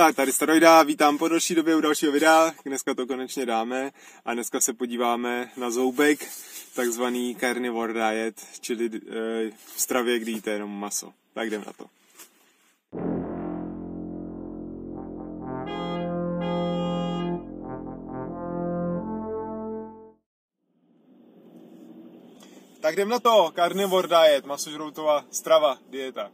Tak, tady Starojda, vítám po další době u dalšího videa. Dneska to konečně dáme a dneska se podíváme na zoubek, takzvaný carnivore diet, čili e, v stravě, kdy jíte jenom maso. Tak jdem na to. Tak jdem na to, carnivore diet, masožroutová strava, dieta.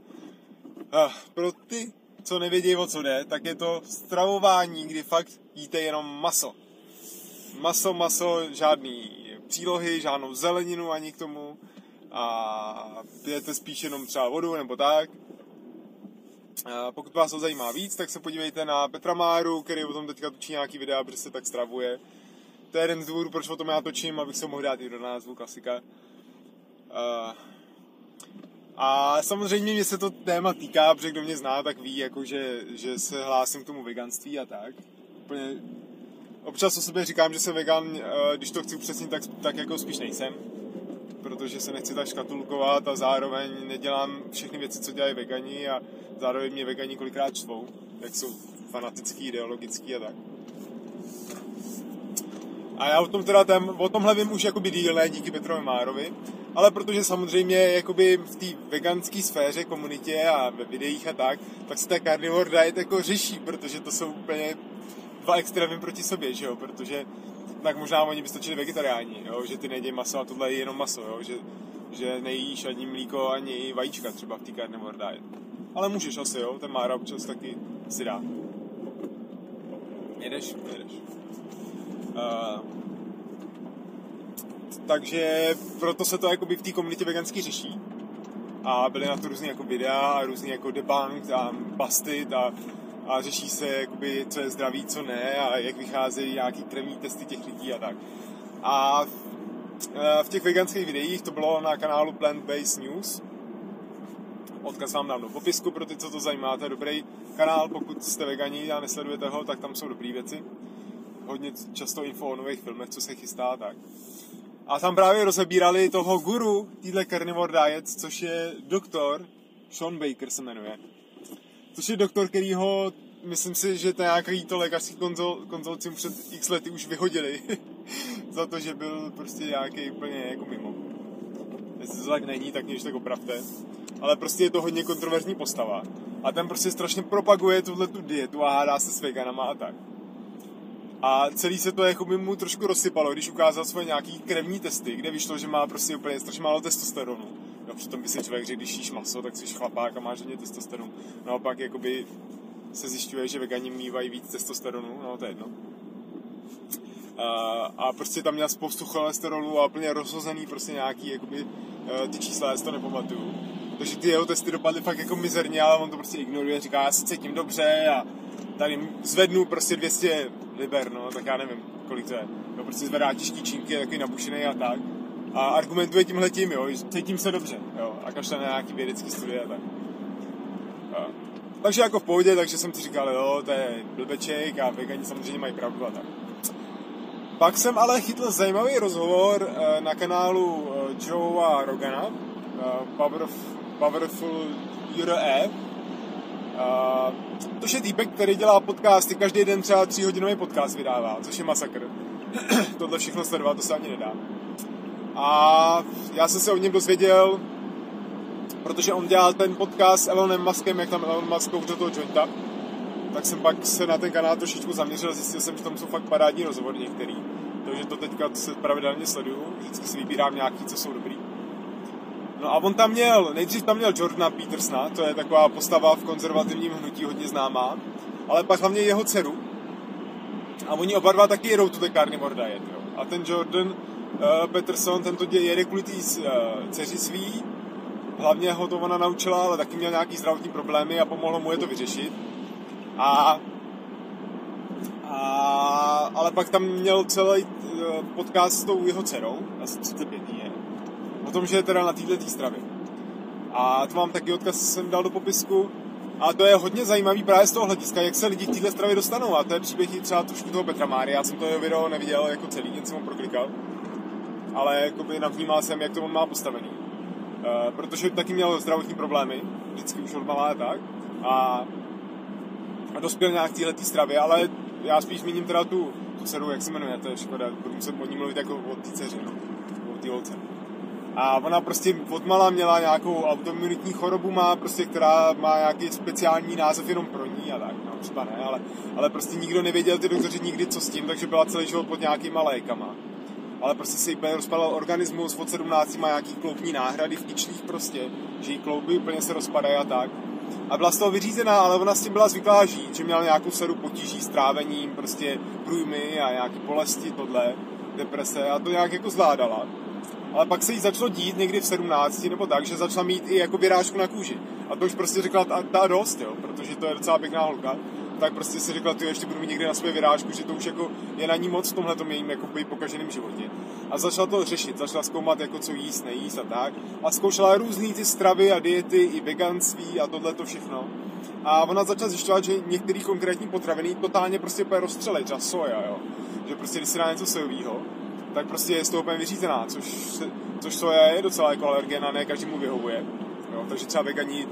Uh, pro ty, co nevědí, o co jde, tak je to stravování, kdy fakt jíte jenom maso. Maso, maso, žádný přílohy, žádnou zeleninu ani k tomu a pijete spíš jenom třeba vodu nebo tak. A pokud vás to zajímá víc, tak se podívejte na Petra Máru, který o tom teďka točí nějaký videa, protože se tak stravuje. To je jeden z důvodů, proč o tom já točím, abych se mohl dát i do názvu klasika. A samozřejmě mě se to téma týká, protože kdo mě zná, tak ví, jako že, že se hlásím k tomu veganství a tak. Úplně občas o sobě říkám, že jsem vegan, uh, když to chci upřesnit, tak, tak jako spíš nejsem. Protože se nechci tak škatulkovat a zároveň nedělám všechny věci, co dělají vegani a zároveň mě vegani kolikrát čtvou, jak jsou fanatický, ideologický a tak. A já o tom teda tém, o tomhle vím už jakoby díl, ne díky Petrovi Márovi, ale protože samozřejmě jakoby v té veganské sféře, komunitě a ve videích a tak, tak se ta carnivore diet jako řeší, protože to jsou úplně dva extrémy proti sobě, že jo, protože tak možná oni by stačili vegetariáni, jo, že ty nedějí maso a tohle je jenom maso, jo, že, že nejíš ani mlíko, ani vajíčka třeba v té carnivore diet. Ale můžeš asi, jo, ten Mára občas taky si dá. Jedeš? Jedeš. Uh, takže proto se to jakoby v té komunitě veganský řeší. A byly na to různé jako videa a jako debunk a busted a, a řeší se, jakoby, co je zdraví, co ne a jak vycházejí nějaký krevní testy těch lidí a tak. A v, e, v těch veganských videích to bylo na kanálu Plant Based News. Odkaz vám dám do popisku pro ty, co to zajímá. To je dobrý kanál, pokud jste vegani a nesledujete ho, tak tam jsou dobré věci hodně často info o nových filmech, co se chystá tak. A tam právě rozebírali toho guru týhle carnivore diet, což je doktor, Sean Baker se jmenuje. Což je doktor, který ho, myslím si, že to nějaký to lékařský konzol, konzolcium před x lety už vyhodili. za to, že byl prostě nějaký úplně jako mimo. Jestli to tak není, tak mě tak opravte. Ale prostě je to hodně kontroverzní postava. A ten prostě strašně propaguje tuhle tu dietu a hádá se s veganama a tak. A celý se to jako by mu trošku rozsypalo, když ukázal svoje nějaký krevní testy, kde vyšlo, že má prostě úplně strašně málo testosteronu. No, přitom by si člověk řekl, když jíš maso, tak jsi chlapák a máš hodně testosteronu. Naopak jakoby se zjišťuje, že vegani mývají víc testosteronu, no to je jedno. A, a prostě tam měl spoustu cholesterolu a úplně rozhozený prostě nějaký, jakoby, e, ty čísla, já si to nepamatuju. Takže ty jeho testy dopadly fakt jako mizerně, ale on to prostě ignoruje, říká, já se cítím dobře a tady zvednu prostě 200 liber, no, tak já nevím, kolik to je. No, prostě zvedá těžký čínky, je takový nabušený a tak. A argumentuje tímhle tím, jo, cítím se dobře, jo, a kašle na nějaký vědecký studie a tak. A, takže jako v pohodě, takže jsem si říkal, jo, to je blbeček a vegani samozřejmě mají pravdu a tak. Pak jsem ale chytl zajímavý rozhovor eh, na kanálu eh, Joe a Rogana, eh, Powerful URE, Uh, to je týpek, který dělá podcasty, každý den třeba tříhodinový podcast vydává, což je masakr. Tohle všechno sledovat, to se ani nedá. A já jsem se o něm dozvěděl, protože on dělal ten podcast s Elonem Muskem, jak tam Elon Musk do toho jointa, tak jsem pak se na ten kanál trošičku zaměřil, zjistil jsem, že tam jsou fakt parádní rozhovory některý. Takže to teďka se pravidelně sleduju, vždycky si vybírám nějaký, co jsou dobrý. No a on tam měl, nejdřív tam měl Jordana Petersona, to je taková postava v konzervativním hnutí hodně známá, ale pak hlavně jeho dceru. A oni oba dva taky jedou tu carnivore diet, jo. A ten Jordan uh, Peterson, ten to jede kvůli té uh, dceři svý, hlavně ho to ona naučila, ale taky měl nějaký zdravotní problémy a pomohlo mu je to vyřešit. A, a ale pak tam měl celý uh, podcast s tou jeho dcerou, asi 35 je, o tom, že je teda na této stravě. A to mám taky odkaz, jsem dal do popisku. A to je hodně zajímavý právě z toho hlediska, jak se lidi k této stravě dostanou. A to je příběh třeba trošku toho Petra Máry. Já jsem to jeho video neviděl jako celý, jen jsem ho proklikal. Ale jakoby navnímal jsem, jak to on má postavený. E, protože taky měl zdravotní problémy, vždycky už od malá tak. A a dospěl nějak k této stravě, ale já spíš zmíním teda tu, tu dceru, jak se jmenuje, to je škoda, budu muset o ní mluvit jako o té dceři, no, o té. A ona prostě odmala měla nějakou autoimunitní chorobu, má prostě, která má nějaký speciální název jenom pro ní a tak, no třeba ne, ale, ale prostě nikdo nevěděl, ty doktoři nikdy co s tím, takže byla celý život pod nějakýma lékama. Ale prostě se jí rozpadal organismus, od 17 má nějaký kloubní náhrady v kyčlích prostě, že jí klouby úplně se rozpadají a tak. A byla z toho vyřízená, ale ona s tím byla zvyklá žít, že měla nějakou sadu potíží s trávením, prostě průjmy a nějaké bolesti, tohle, deprese a to nějak jako zvládala ale pak se jí začalo dít někdy v 17 nebo tak, že začala mít i jako vyrážku na kůži. A to už prostě řekla ta, ta dost, jo, protože to je docela pěkná holka. Tak prostě si řekla, ty ještě budu mít někdy na své vyrážku, že to už jako je na ní moc v tomhle jejím jako pokaženém životě. A začala to řešit, začala zkoumat, jako co jíst, nejíst a tak. A zkoušela různý ty stravy a diety, i veganství a tohle to všechno. A ona začala zjišťovat, že některý konkrétní potraviny totálně prostě rozstřelej, třeba soja, jo. Že prostě když si dá něco sojového, tak prostě je z toho úplně vyřízená, což, což soja je docela jako alergen a ne každému vyhovuje. Jo, takže třeba vegani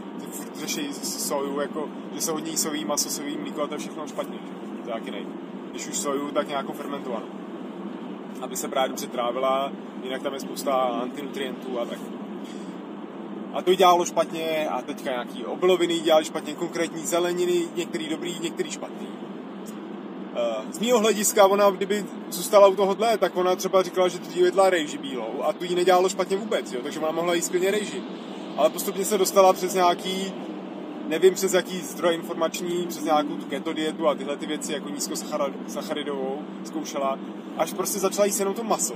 řeší soju, jako, že se hodně sojový maso, sojový mlíko a to je všechno špatně. Že? To taky nejde. Když už soju, tak nějakou fermentovanou. Aby se právě dobře trávila, jinak tam je spousta antinutrientů a tak. A to dělalo špatně a teďka nějaký obiloviny dělali špatně, konkrétní zeleniny, některý dobrý, některý špatný. Eh, z mého hlediska ona, kdyby zůstala u tohohle, tak ona třeba říkala, že dřív jedla rejži bílou a tu jí nedělalo špatně vůbec, jo, takže ona mohla jíst klidně rejži. Ale postupně se dostala přes nějaký, nevím přes jaký zdroj informační, přes nějakou tu keto dietu a tyhle ty věci jako nízkosacharidovou zkoušela, až prostě začala jíst jenom to maso.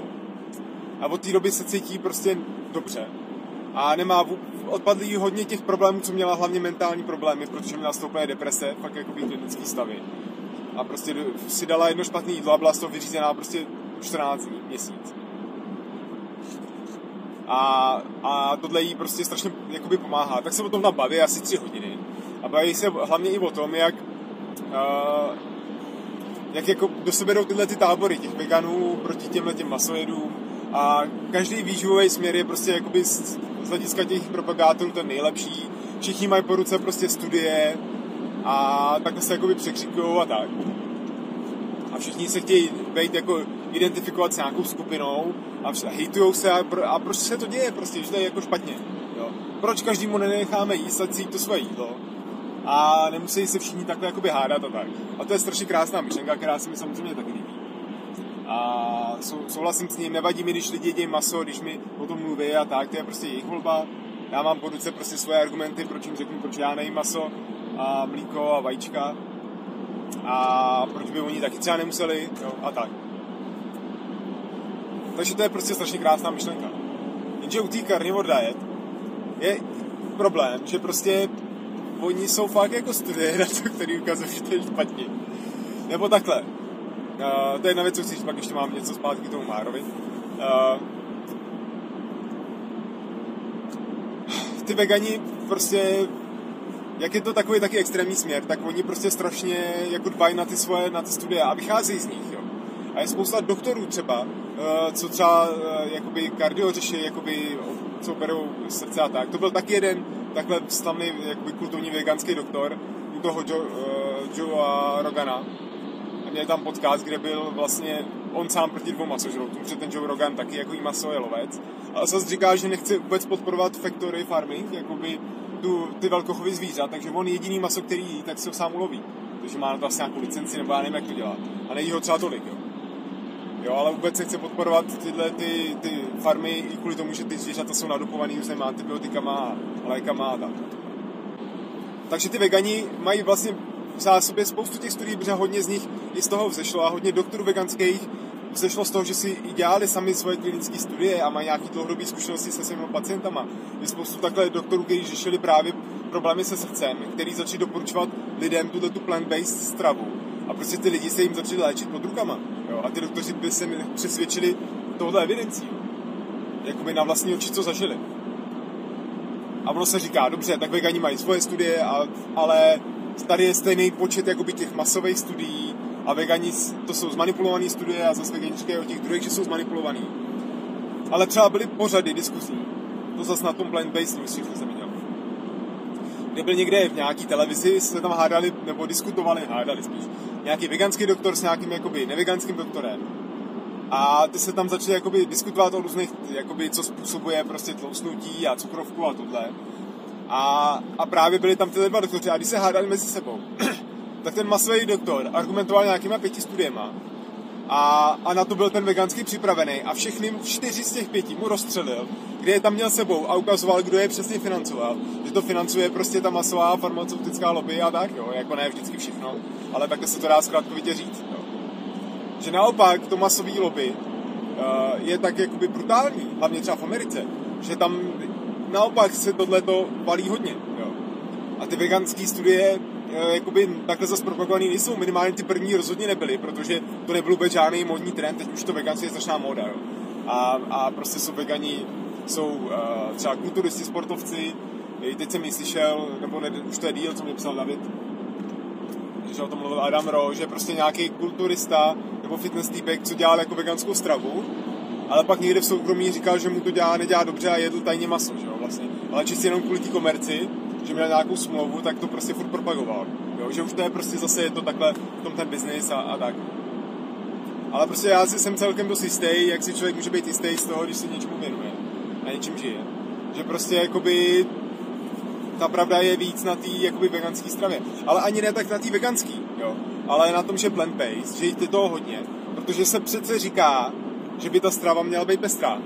A od té doby se cítí prostě dobře. A nemá, odpadly jí hodně těch problémů, co měla hlavně mentální problémy, protože měla stoupené deprese, fakt jako klinický stavy a prostě si dala jedno špatné jídlo a byla z toho vyřízená prostě 14 dní, měsíc. A, a tohle jí prostě strašně jakoby pomáhá. Tak se o tom tam baví asi tři hodiny. A baví se hlavně i o tom, jak, uh, jak jako do sebe jdou tyhle ty tábory těch veganů proti těmhle těm masojedům. A každý výživový směr je prostě jakoby z, z hlediska těch propagátorů ten nejlepší. Všichni mají po ruce prostě studie, a takhle se jakoby překřikují a tak. A všichni se chtějí být jako identifikovat s nějakou skupinou a hejtujou se a, pro, a proč se to děje prostě, že to je jako špatně. Jo? Proč každému nenecháme jíst, ať si to své jídlo a nemusí se všichni takhle jakoby hádat a tak. A to je strašně krásná myšlenka, která se mi samozřejmě taky líbí. A sou, souhlasím s ním, nevadí mi, když lidi jedí maso, když mi o tom mluví a tak, to je prostě jejich volba. Já mám po ruce prostě svoje argumenty, proč jim řeknu, proč já nejím maso a mlíko a vajíčka. A proč by oni taky třeba nemuseli, jo, a tak. Takže to je prostě strašně krásná myšlenka. Jenže u té carnivore diet je problém, že prostě oni jsou fakt jako studie na to, který ukazují, že to je špatně. Nebo takhle. Uh, to je jedna věc, co chci pak ještě mám něco zpátky tomu Márovi. Uh, ty vegani prostě jak je to takový taky extrémní směr, tak oni prostě strašně jako dbají na ty svoje, na ty studie a vycházejí z nich, jo. A je spousta doktorů třeba, eh, co třeba eh, jakoby kardio řeší, jakoby, co berou srdce a tak. To byl taky jeden takhle slavný jakoby kultovní veganský doktor, u toho Joe, uh, Joe Rogana. A měl tam podcast, kde byl vlastně on sám proti dvou masožroutům, protože ten Joe Rogan taky jako jí maso je lovec. Ale zase říká, že nechce vůbec podporovat factory farming, jakoby tu, ty velkochovy zvířat, takže on jediný maso, který jí, tak si ho sám uloví. Takže má na to asi nějakou licenci, nebo já nevím, jak to dělá. A nejí ho třeba tolik, jo. Jo, ale vůbec se chce podporovat tyhle ty, ty farmy i kvůli tomu, že ty zvířata jsou nadupovaný různýma antibiotikama a lékama a tak. Takže ty vegani mají vlastně v zásobě spoustu těch studií, protože hodně z nich i z toho vzešlo a hodně doktorů veganských vzešlo z toho, že si dělali sami svoje klinické studie a mají nějaký dlouhodobé zkušenosti se svými pacientama. Je spoustu takhle doktorů, kteří řešili právě problémy se srdcem, který začali doporučovat lidem tuto tu plant-based stravu. A prostě ty lidi se jim začali léčit pod rukama. Jo? A ty doktoři by se přesvědčili tohle evidencí. Jakoby na vlastní oči, co zažili. A ono se říká, dobře, tak vegani mají svoje studie, a, ale tady je stejný počet jakoby těch masových studií, a vegani, to jsou zmanipulované studie a zase vegani říkají o těch druhých, že jsou zmanipulovaný. Ale třeba byly pořady diskuzní, to zase na tom blind based news jsem měl, kde byl někde v nějaký televizi, se tam hádali, nebo diskutovali, hádali spíš, nějaký veganský doktor s nějakým jakoby neveganským doktorem. A ty se tam začali jakoby diskutovat o různých, jakoby, co způsobuje prostě tlousnutí a cukrovku a tohle. A, a právě byli tam tyhle dva doktoři a když se hádali mezi sebou, tak ten masový doktor argumentoval nějakýma pěti studiema a, a na to byl ten veganský připravený a všechny čtyři z těch pěti mu rozstřelil, kde je tam měl sebou a ukazoval, kdo je přesně financoval. Že to financuje prostě ta masová farmaceutická lobby a tak, jo, jako ne vždycky všechno, ale takhle se to dá zkrátkovitě říct. Jo. Že naopak to masový lobby uh, je tak jakoby brutální, hlavně třeba v Americe, že tam naopak se tohleto valí hodně. Jo. A ty veganské studie jakoby takhle zase propagovaný nejsou, minimálně ty první rozhodně nebyly, protože to nebyl vůbec žádný modní trend, teď už to veganství je strašná moda, jo. A, a prostě jsou vegani, jsou uh, třeba kulturisti, sportovci, i teď jsem ji slyšel, nebo ne, už to je díl, co mě psal David, že o tom mluvil Adam Ro, že prostě nějaký kulturista nebo fitness týpek, co dělal jako veganskou stravu, ale pak někde v soukromí říkal, že mu to dělá, nedělá dobře a jedl tajně maso, že jo, vlastně. Ale čistě jenom kvůli té komerci, že měl nějakou smlouvu, tak to prostě furt propagoval. Jo? Že už to je prostě zase je to takhle v tom ten biznis a, a tak. Ale prostě já si jsem celkem dost jistý, jak si člověk může být jistý z toho, když se něčemu věnuje a něčím žije. Že prostě jakoby ta pravda je víc na té jakoby veganské stravě. Ale ani ne tak na té veganské, jo. Ale na tom, že plant-based, že jde toho hodně. Protože se přece říká, že by ta strava měla být pestrá.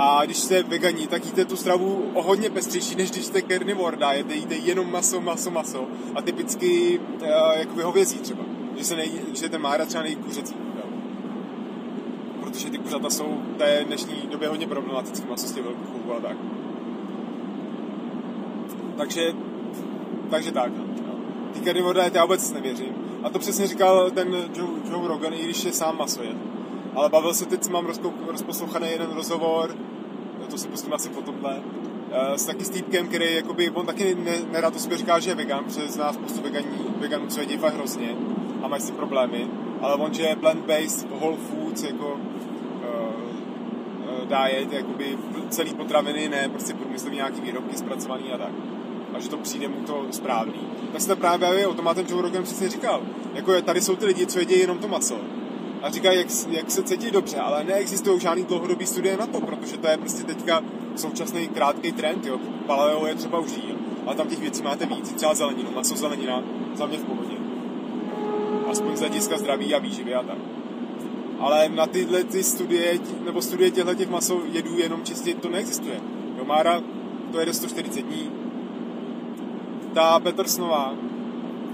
A když jste veganí, tak jíte tu stravu o hodně pestřejší, než když jste carnivore, dájete, jíte jenom maso, maso, maso. A typicky uh, jakoby hovězí třeba. Že, se nejí, že ten mára třeba nejí kuřecí. Jo. Protože ty kuřata jsou v té dnešní době hodně problematické, maso velkých chovů a tak. Takže, takže tak. No. Ty carnivore já vůbec nevěřím. A to přesně říkal ten Joe, Joe Rogan, i když je sám maso je. Ale bavil se teď, mám rozposlouchaný jeden rozhovor, to si pustím asi po tomhle, eh, s taky s týpkem, který jakoby, on taky ne, nerad o sobě říká, že je vegan, protože zná spoustu veganí, veganů, co jedí fakt hrozně a mají si problémy, ale on, že je plant-based, whole foods, jako uh, diet, jakoby celý potraviny, ne prostě průmyslový nějaký výrobky zpracovaný a tak. A že to přijde mu to správný. Tak se to právě o tom má ten Joe Rogan přesně říkal. Jako tady jsou ty lidi, co jedí jenom to maso a říkají, jak, jak se cítí dobře, ale neexistují žádný dlouhodobý studie na to, protože to je prostě teďka současný krátký trend, jo. Paleo je třeba už díl, ale tam těch věcí máte víc, třeba zeleninu, maso zelenina, za mě v pohodě. Aspoň z hlediska zdraví a výživy a tak. Ale na tyhle ty studie, nebo studie těchto těch maso jedů jenom čistě to neexistuje. Jo, Mára to jede 140 dní. Ta Petersnová,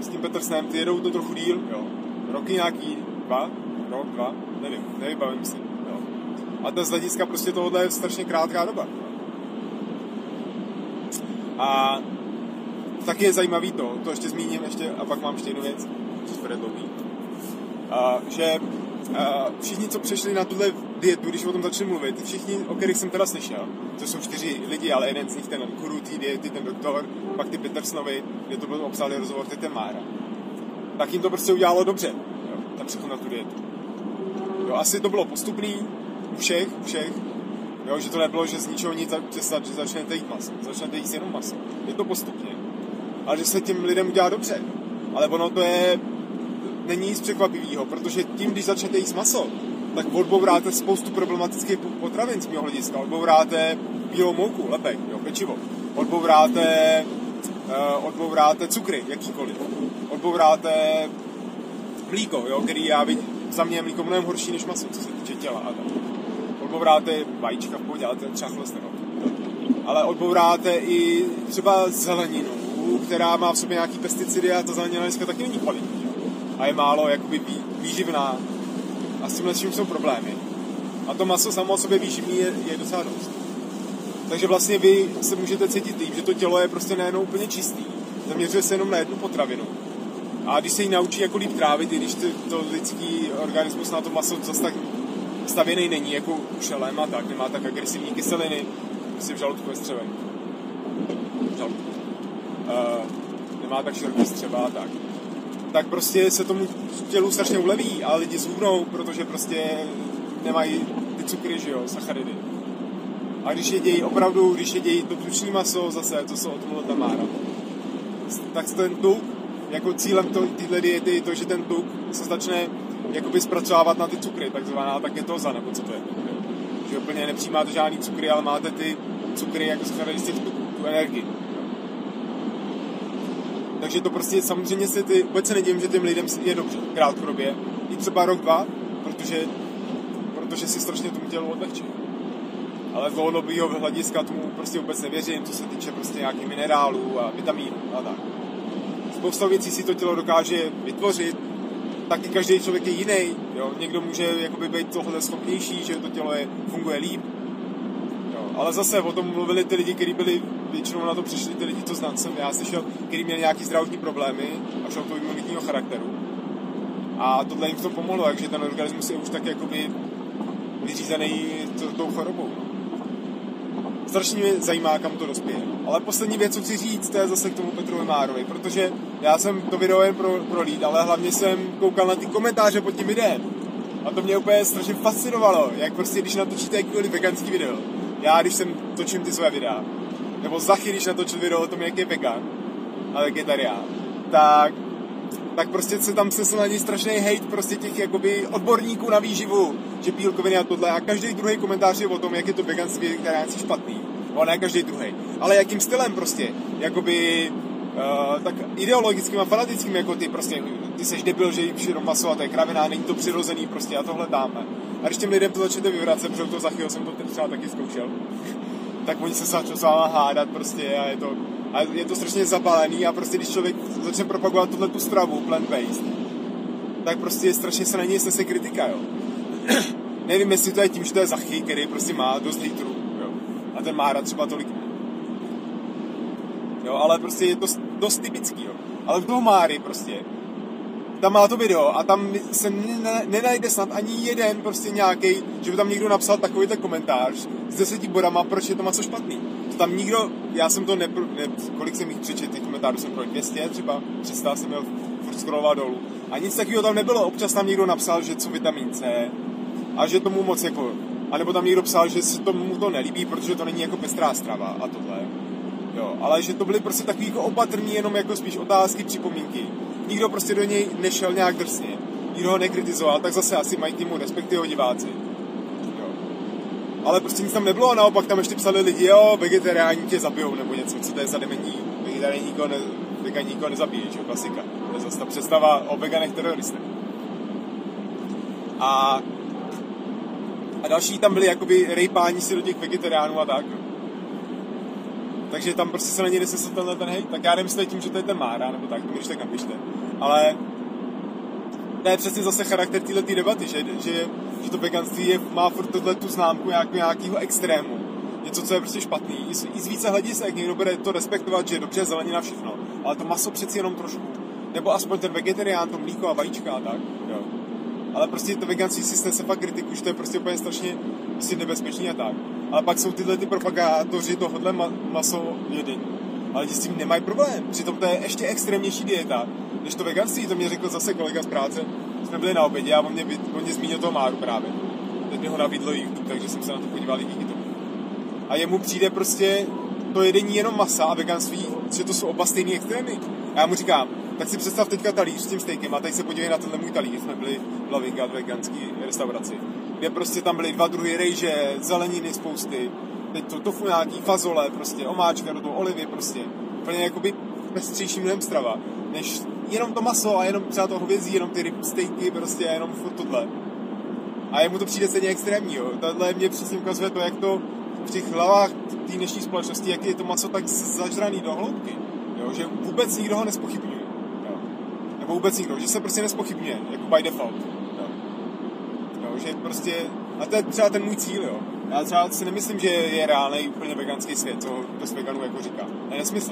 s tím Petersnem, ty jedou to trochu díl, jo. Roky nějaký, dva, rok, dva, nevím, nevybavím si. Jo. A to z hlediska prostě tohle je strašně krátká doba. A tak je zajímavý to, to ještě zmíním ještě, a pak mám ještě jednu věc, co bude dlouhý. A, že a, všichni, co přešli na tuhle dietu, když o tom začali mluvit, všichni, o kterých jsem teda slyšel, to jsou čtyři lidi, ale jeden z nich ten guru té diety, ten doktor, pak ty Petersnovi, kde to byl obsáhlý rozhovor, ty ten Mára, tak jim to prostě udělalo dobře, jo, ten přechod na tu dietu. Jo, asi to bylo postupný u všech, u všech. Jo, že to nebylo, že z ničeho nic přestat, že začnete jít maso. Začnete jíst jenom maso. Je to postupně. Ale že se těm lidem udělá dobře. Ale ono to je, není nic překvapivého, protože tím, když začnete jíst maso, tak odbouráte spoustu problematických potravin z mého hlediska. Odbouráte bílou mouku, lepek, jo, pečivo. Odbouráte, uh, odbouráte cukry, jakýkoliv. Odbouráte mlíko, jo, který já vidím, za mě je mlíko mnohem horší než maso, co se týče těla. A tak. Odbouráte vajíčka v pohodě, ale ten třeba cholesterol. Ale odbouráte i třeba zeleninu, která má v sobě nějaký pesticidy a ta zelenina dneska taky není kvalitní. A je málo jakoby výživná. A s tímhle vším jsou problémy. A to maso samo o sobě výživný je, je docela dost. Takže vlastně vy se můžete cítit tím, že to tělo je prostě nejenom úplně čistý. Zaměřuje se jenom na jednu potravinu a když se jí naučí jako líp trávit, i když to, to lidský organismus na to maso zase tak stavěný není, jako šelem a tak, nemá tak agresivní kyseliny, si v žaludku je střeven. Žaludku. Uh, nemá tak široký střeva a tak. Tak prostě se tomu tělu strašně uleví a lidi zhubnou, protože prostě nemají ty cukry, že jo, sacharidy. A když jedějí opravdu, když jedějí to tuční maso zase, to jsou od ta mára, tak ten tuk, jako cílem téhle diety je to, že ten tuk se začne jakoby zpracovávat na ty cukry, takzvaná tak je to za, nebo co to je. Že úplně nepřijímáte žádný cukry, ale máte ty cukry jako z těch tuků, tu energii. Takže to prostě samozřejmě se ty, vůbec se nedivím, že těm lidem je dobře krátkodobě. I třeba rok, dva, protože, protože si strašně tomu tělu odlehčí. Ale z dlouhodobého hlediska tomu prostě vůbec nevěřím, co se týče prostě nějakých minerálů a vitamínů a tak. Spousta věcí si to tělo dokáže vytvořit, taky každý člověk je jiný. Jo? Někdo může jakoby být tohle schopnější, že to tělo je, funguje líp. Jo? Ale zase o tom mluvili ty lidi, kteří byli většinou na to přišli ty lidi, co znám jsem já slyšel, kteří měli nějaký zdravotní problémy a šlo to imunitního charakteru. A tohle jim v tom pomohlo, takže ten organismus je už tak jakoby vyřízený tou chorobou. Strašně mě zajímá, kam to dospěje. Ale poslední věc, co chci říct, to je zase k tomu Petru Márovi, protože já jsem to video jen pro, pro lid, ale hlavně jsem koukal na ty komentáře pod tím videem. A to mě úplně strašně fascinovalo, jak prostě, když natočíte jakýkoliv veganský video. Já, když jsem točím ty své videa, nebo Zachy, když natočil video o tom, jak je vegan a vegetarián, tak, tak prostě se tam se na něj strašný hate prostě těch jakoby odborníků na výživu, že bílkoviny a tohle a každý druhý komentář je o tom, jak je to veganství, vegetariánství špatný. No ne každý druhý. Ale jakým stylem prostě, jakoby Uh, tak ideologickým a fanatickým jako ty prostě, ty seš debil, že jíš jenom maso a to je kravina, není to přirozený prostě a tohle dáme. A když těm lidem to začnete vyvracet, protože to zachyl jsem to třeba taky zkoušel, tak oni se začnou s váma hádat prostě a je to, a je to strašně zapálený a prostě když člověk začne propagovat tuhle tu stravu, plant-based, tak prostě strašně se na něj snese kritika, jo. Nevím, jestli to je tím, že to je zachy, který prostě má dost litrů, jo. A ten Mára třeba tolik Jo, ale prostě je to dost typický, jo. Ale v toho Máry prostě tam má to video a tam se nenajde snad ani jeden prostě nějaký, že by tam někdo napsal takový ten komentář s deseti bodama, proč je to maso špatný. To tam nikdo, já jsem to ne, ne kolik jsem jich přečet, těch komentářů jsem pro 200 třeba, 300 jsem měl furt scrollovat dolů. A nic takového tam nebylo, občas tam někdo napsal, že co vitamin C a že tomu moc jako, a nebo tam někdo psal, že se tomu to nelíbí, protože to není jako pestrá strava a tohle. Jo, ale že to byly prostě takový jako opatrný, jenom jako spíš otázky, připomínky nikdo prostě do něj nešel nějak drsně, nikdo ho nekritizoval, tak zase asi mají týmu respektive diváci. Jo. Ale prostě nic tam nebylo a naopak tam ještě psali lidi, jo, vegetariáni tě zabijou nebo něco, co to je za demení, vegetariáni nikoho, ne, vegan nikoho nezabíjí, že klasika. To je zase ta představa o veganech teroristech. A, a další tam byli jakoby rejpání si do těch vegetariánů a tak. Takže tam prostě se něj nesesl tenhle ten hej, tak já nemyslím tím, že to je ten Mára, nebo tak, když tak napište ale to je přesně zase charakter této debaty, že, že, že to veganství je, má furt tohle tu známku nějak, nějakého extrému. Něco, co je prostě špatný. I z, i z více hledisek někdo bude to respektovat, že je dobře zelenina všechno, ale to maso přeci jenom trošku. Nebo aspoň ten vegetarián, to mlíko a vajíčka a tak. Jo. Ale prostě to veganství si snese fakt kritiku, že to je prostě úplně strašně prostě nebezpečný a tak. Ale pak jsou tyhle ty propagátoři tohohle ma- maso jedení. Ale ti s tím nemají problém. Přitom to je ještě extrémnější dieta, než to veganství, to mě řekl zase kolega z práce, jsme byli na obědě a on mě, on mě zmínil toho Máru právě. Teď mi ho nabídlo YouTube, takže jsem se na to podíval i díky tomu. A jemu přijde prostě to jedení jenom masa a veganství, že to jsou oba stejný extrémy. A já mu říkám, tak si představ teďka talíř s tím steakem a teď se podívej na tenhle můj talíř, jsme byli v Lavinga, veganský restauraci, kde prostě tam byly dva druhy rejže, zeleniny spousty, teď to tofu nějaký, fazole, prostě omáčka do toho, olivy prostě. Úplně jakoby pestřejší mnohem strava, než jenom to maso a jenom třeba to hovězí, jenom ty ryb, stejky, prostě a jenom furt tohle. A jemu to přijde stejně extrémní, jo. Tohle mě přesně ukazuje to, jak to v těch hlavách té dnešní společnosti, jak je to maso tak zažraný do hloubky. Jo, že vůbec nikdo ho nespochybňuje. Jo. Nebo vůbec nikdo, že se prostě nespochybňuje, jako by default. Že prostě, a to je třeba ten můj cíl, jo. Já třeba si nemyslím, že je reálný úplně veganský svět, co bez veganů jako říká. To je nesmysl.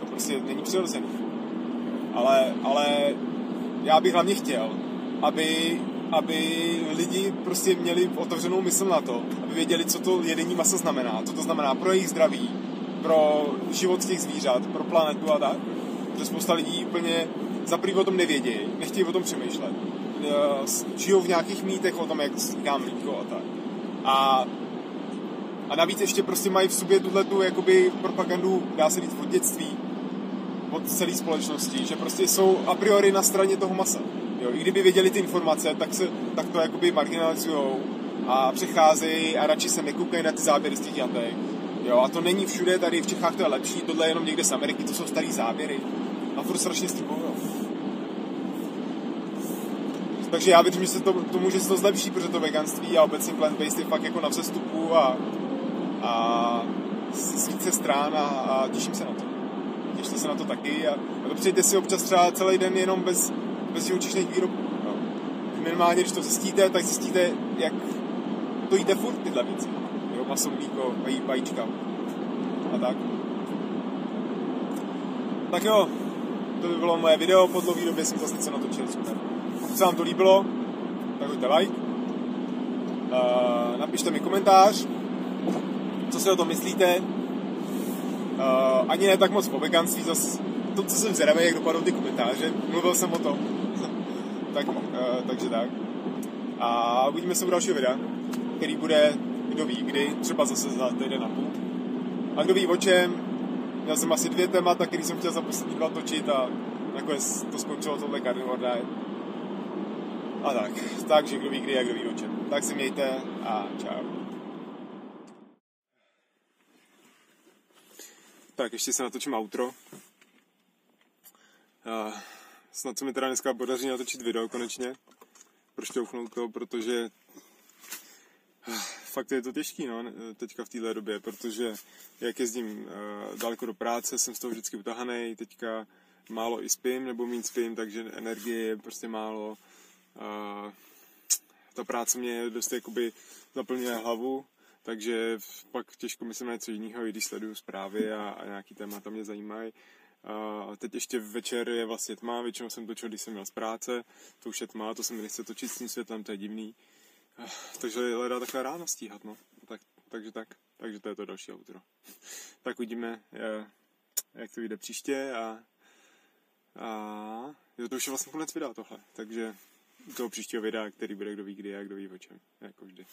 To prostě není přirozený ale, ale já bych hlavně chtěl, aby, aby lidi prostě měli otevřenou mysl na to, aby věděli, co to jedení masa znamená, co to znamená pro jejich zdraví, pro život těch zvířat, pro planetu a tak. Protože spousta lidí úplně za o tom nevědějí, nechtějí o tom přemýšlet. Žijou v nějakých mýtech o tom, jak vzniká mlíko a tak. A, A navíc ještě prostě mají v sobě tuhle tu jakoby propagandu, dá se říct, od dětství, od celé společnosti, že prostě jsou a priori na straně toho masa. Jo, I kdyby věděli ty informace, tak, se, tak to jakoby marginalizujou a přecházejí a radši se nekoukají na ty záběry z těch jatek. Jo, a to není všude, tady v Čechách to je lepší, tohle je jenom někde z Ameriky, to jsou starý záběry. A furt strašně stribujou. Takže já věřím, že se to, to může se to zlepší, protože to veganství a obecně plant-based je fakt jako na vzestupu a, a z více strán a, a těším se na to. Těšte se na to taky a, a dopřejte si občas třeba celý den jenom bez, bez živočišných výrobků. No. Minimálně, když to zjistíte, tak zjistíte, jak to jíte furt tyhle věci. Jo, maso, mlíko, vajíčka a tak. Tak jo, to by bylo moje video, po dlouhé době jsem zase něco natočil, super. Pokud se vám to líbilo, tak hoďte like. Uh, napište mi komentář, co si o tom myslíte. Uh, ani ne tak moc po veganství, zase to, co jsem zvědavý, jak dopadnou ty komentáře. Mluvil jsem o tom. tak, uh, takže tak. A uvidíme se u dalšího videa, který bude, kdo ví kdy, třeba zase za týden a půl. A kdo ví o čem, měl jsem asi dvě témata, který jsem chtěl za poslední dva točit a nakonec to skončilo tohle Carnivore Diet. A tak, takže kdo ví kdy a kdo ví o čem. Tak si mějte a čau. Tak, ještě se natočím outro. A snad se mi teda dneska podaří natočit video konečně. Prošťoufnout to, protože fakt je to těžký, no, teďka v téhle době, protože jak jezdím daleko do práce, jsem z toho vždycky utahaný, teďka málo i spím, nebo méně spím, takže energie je prostě málo. Uh, ta práce mě dost jakoby naplňuje hlavu, takže pak těžko myslím na něco jiného, i když sleduju zprávy a, a nějaký témata mě zajímají. A teď ještě večer je vlastně tma, většinou jsem točil, když jsem měl z práce, to už je tma, to se mi nechce točit s tím světlem, to je divný. Takže hledá takhle ráno stíhat, no. Tak, takže tak, takže to je to další outro. tak uvidíme, jak to jde příště a, a jo, to už je vlastně konec videa tohle, takže toho příštího videa, který bude kdo ví kdy a kdo ví o čem, jako vždy.